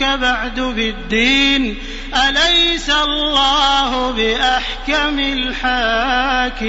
يكذبك بعد بالدين أليس الله بأحكم الحاكمين؟